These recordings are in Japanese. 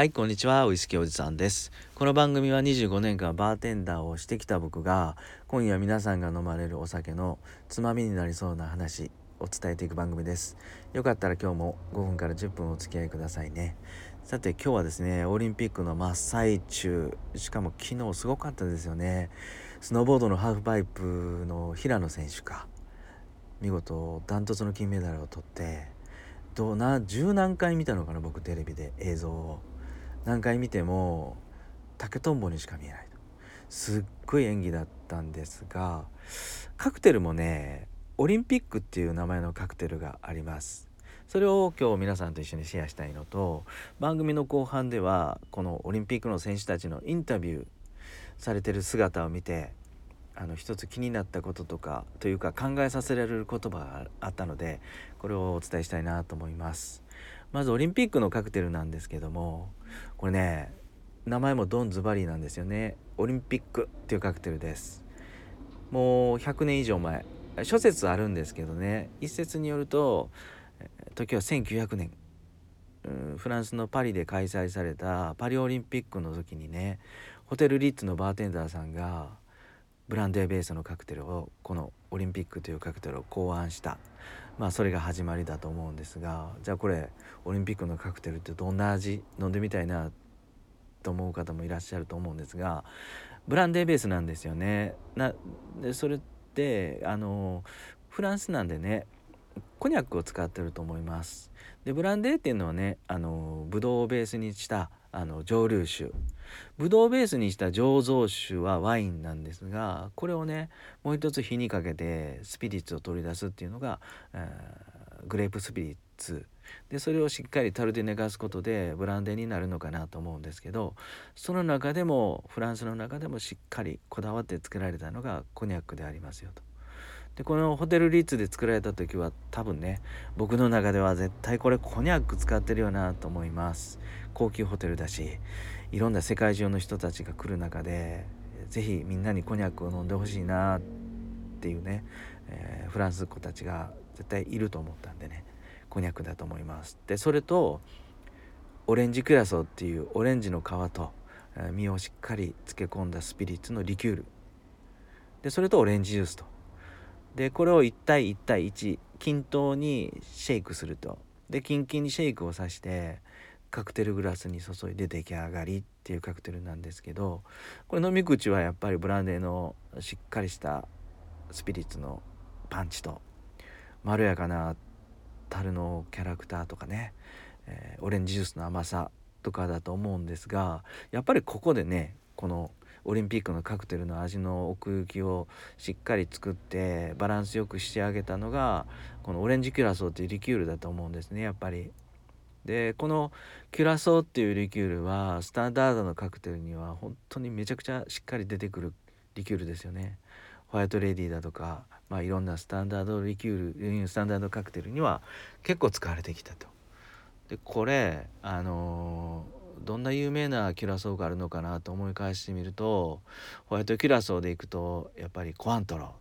はいこんにちは。ウイスキーおじさんです。この番組は25年間バーテンダーをしてきた僕が今夜皆さんが飲まれるお酒のつまみになりそうな話を伝えていく番組です。よかったら今日も5分から10分お付き合いくださいね。さて今日はですねオリンピックの真っ最中しかも昨日すごかったですよね。スノーボードのハーフパイプの平野選手か見事ダントツの金メダルを取ってどうな十何回見たのかな僕テレビで映像を。何回見ても竹とんぼにしか見えないと。すっごい演技だったんですがカクテルもねオリンピックっていう名前のカクテルがあります。それを今日皆さんと一緒にシェアしたいのと番組の後半ではこのオリンピックの選手たちのインタビューされてる姿を見てあの一つ気になったこととかというか考えさせられる言葉があったのでこれをお伝えしたいなと思います。まずオリンピックのカクテルなんですけどもこれね名前もドンズバリーなんですよね。オリンピックっていうカクテルです。もう100年以上前。諸説あるんですけどね。一説によると時は1900年。フランスのパリで開催されたパリオリンピックの時にねホテルリッツのバーテンダーさんがブランデーベースのカクテルをこのオリンピックというカクテルを考案した。まあそれが始まりだと思うんですがじゃあこれオリンピックのカクテルってどんな味飲んでみたいなと思う方もいらっしゃると思うんですがブランデーベースなんですよね。なでそれってあのフランスなんでねコニャックを使ってると思います。でブランデーっていうのはねあのブドウをベースにしたあの蒸留酒ブドウベースにした醸造酒はワインなんですがこれをねもう一つ火にかけてスピリッツを取り出すっていうのが、えー、グレープスピリッツでそれをしっかり樽で寝かすことでブランデーになるのかなと思うんですけどその中でもフランスの中でもしっかりこだわって作られたのがコニャックでありますよと。でこのホテルリッツで作られた時は多分ね僕の中では絶対これコニャック使ってるよなと思います。高級ホテルだしいろんな世界中の人たちが来る中で是非みんなにコニャックを飲んでほしいなっていうね、えー、フランスっ子たちが絶対いると思ったんでねコニャックだと思います。でそれとオレンジクラソっていうオレンジの皮と実をしっかり漬け込んだスピリッツのリキュール。でそれとオレンジジュースと。でこれを1対1対1均等にシェイクすると。でキンキンにシェイクをさしてカクテルグラスに注いで出来上がりっていうカクテルなんですけどこれ飲み口はやっぱりブランデーのしっかりしたスピリッツのパンチとまろやかな樽のキャラクターとかね、えー、オレンジジュースの甘さとかだと思うんですがやっぱりここでねこのオリンピックのカクテルの味の奥行きをしっかり作ってバランスよくしてあげたのがこのオレンジキュラソーっていうリキュールだと思うんですねやっぱり。でこのキュラソーっていうリキュールはスタンダードのカクテルには本当にめちゃくちゃしっかり出てくるリキュールですよね。ホワイトレディだとか、まあ、いろんなスタンダードリキュールスタンダードカクテルには結構使われてきたと。でこれあのーどんな有名なキュラソーがあるのかなと思い返してみるとホワイトキュラソーでいくとやっぱりコアントロ。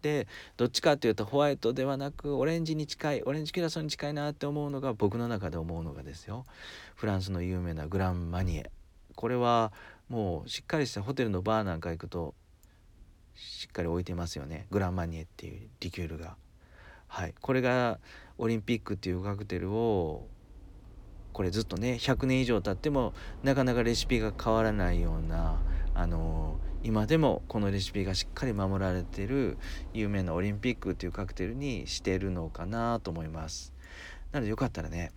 でどっちかっていうとホワイトではなくオレンジに近いオレンジキュラソーに近いなって思うのが僕の中で思うのがですよ。フランスの有名なグランマニエ。これはもうしっかりしたホテルのバーなんか行くとしっかり置いてますよね。グランマニエっていうリキュールが。はい、これがオリンピックっていうカクテルをこれずっとね100年以上経ってもなかなかレシピが変わらないようなあのー、今でもこのレシピがしっかり守られてる有名なオリンピックっていうカクテルにしてるのかなと思います。なのでよかったらね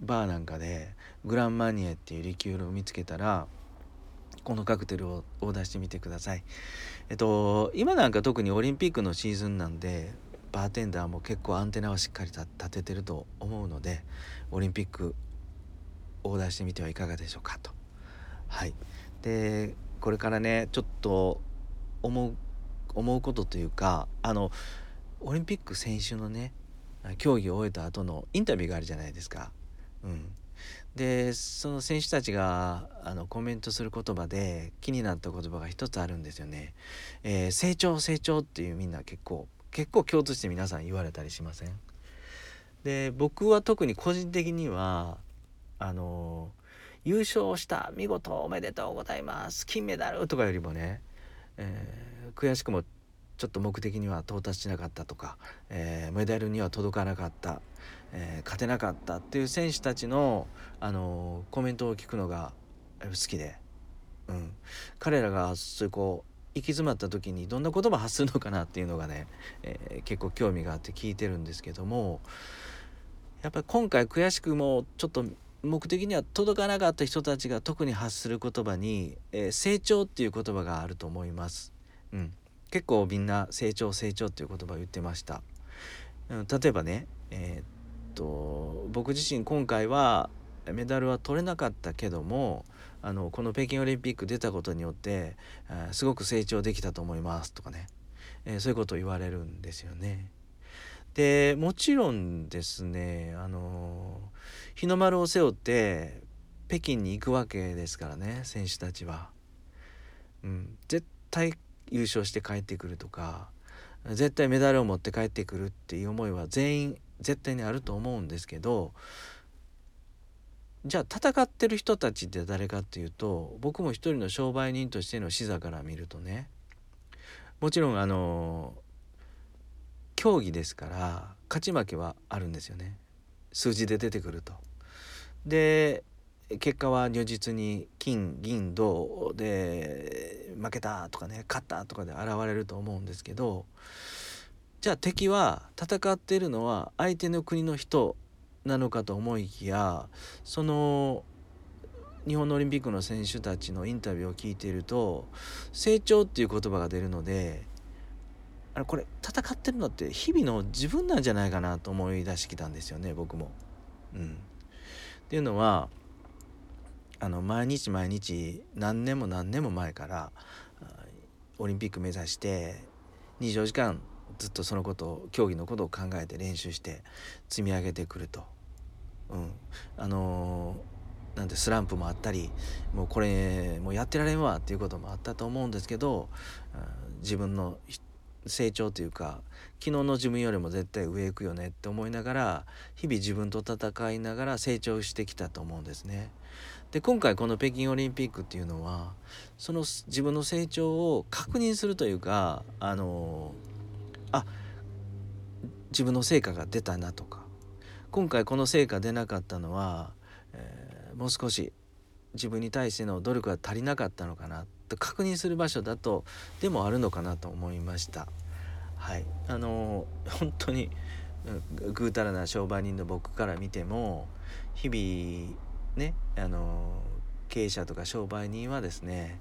バーなんかでグランマニエっていうリキュールを見つけたらこのカクテルをオーダーしてみてください。えっと今なんか特にオリンピックのシーズンなんでバーテンダーも結構アンテナはしっかり立ててると思うのでオリンピックオーダーしてみてはいかがでしょうかと。はい、でこれからねちょっと思う思うことというかあのオリンピック選手のね競技を終えた後のインタビューがあるじゃないですか。うん、でその選手たちがあのコメントする言葉で気になった言葉が一つあるんですよね。えー、成長成長っていうみんな結構結構共通して皆さん言われたりしません？で僕は特に個人的にはあの優勝した見事おめでとうございます。金メダルとかよりもね、えー、悔しくもちょっと目的には到達しなかったとか、えー、メダルには届かなかった、えー、勝てなかったっていう選手たちの、あのコメントを聞くのが好きで、うん、彼らがそういうこう行き詰まった時にどんな言葉発するのかなっていうのがね、えー、結構興味があって聞いてるんですけどもやっぱり今回悔しくもちょっと目的には届かなかった人たちが特に発する言葉に、えー、成長っていう言葉があると思います。うん、結構みんな成長成長っていう言葉を言ってました。うん、例えばね、えー、っと僕自身今回はメダルは取れなかったけどもあのこの北京オリンピック出たことによって、えー、すごく成長できたと思いますとかね、えー、そういうことを言われるんですよね。でもちろんですねあの日の丸を背負って北京に行くわけですからね選手たちは。うん、絶対優勝して帰ってくるとか絶対メダルを持って帰ってくるっていう思いは全員絶対にあると思うんですけどじゃあ戦ってる人たちって誰かっていうと僕も一人の商売人としての視座から見るとねもちろんあの競技ですから勝ち負けはあるんですよね数字で出てくると。で結果は如実に金銀銅で負けたとかね勝ったとかで現れると思うんですけどじゃあ敵は戦っているのは相手の国の人なのかと思いきやその日本のオリンピックの選手たちのインタビューを聞いていると成長っていう言葉が出るのであれこれ戦ってるのって日々の自分なんじゃないかなと思い出してきたんですよね僕も。うん、っていうのはあの毎日毎日何年も何年も前からオリンピック目指して24時間ずっとそのことを競技のことを考えて練習して積み上げてくると。うん、あのー、なんてスランプもあったりもうこれもうやってられんわっていうこともあったと思うんですけど自分の成長というか昨日の自分よりも絶対上行くよねって思いながら日々自分と戦いながら成長してきたと思うんですね。で今回この北京オリンピックっていうのはその自分の成長を確認するというかあのあ自分の成果が出たなとか今回この成果出なかったのは、えー、もう少し自分に対しての努力が足りなかったのかなと確認する場所だとでもあるのかなと思いました。はいあの本当にぐうたらな商売人の僕から見ても日々ねあの経営者とか商売人はですね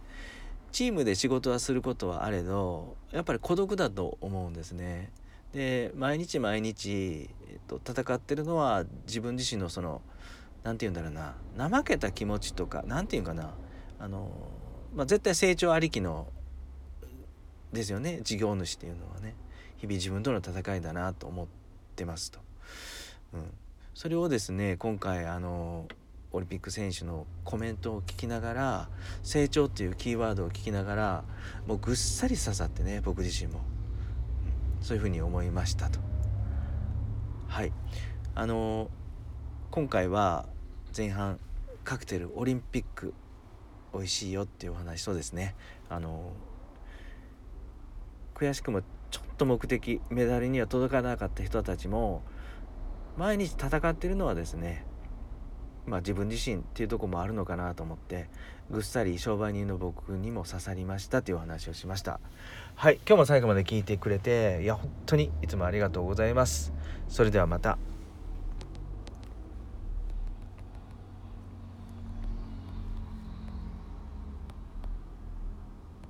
チームで仕事はすることはあれどやっぱり孤独だと思うんですね。で毎日毎日、えっと、戦ってるのは自分自身のその何て言うんだろうな怠けた気持ちとか何て言うかなあの、まあ、絶対成長ありきのですよね。事業主っていうのはね。日々自分との戦いだなと思ってますと。うん、それをですね今回あのオリンピック選手のコメントを聞きながら成長っていうキーワードを聞きながらもうぐっさり刺さってね僕自身も、うん、そういうふうに思いましたと。はい。あの今回は前半カクテルオリンピック美味しいよっていうお話とですね。あの悔しくもちょっと目的メダルには届かなかった人たちも毎日戦ってるのはですねまあ、自分自身っていうとこもあるのかなと思ってぐっさり商売人の僕にも刺さりましたというお話をしました。はい今日も最後まで聞いてくれていや本当にいつもありがとうございます。それではまた。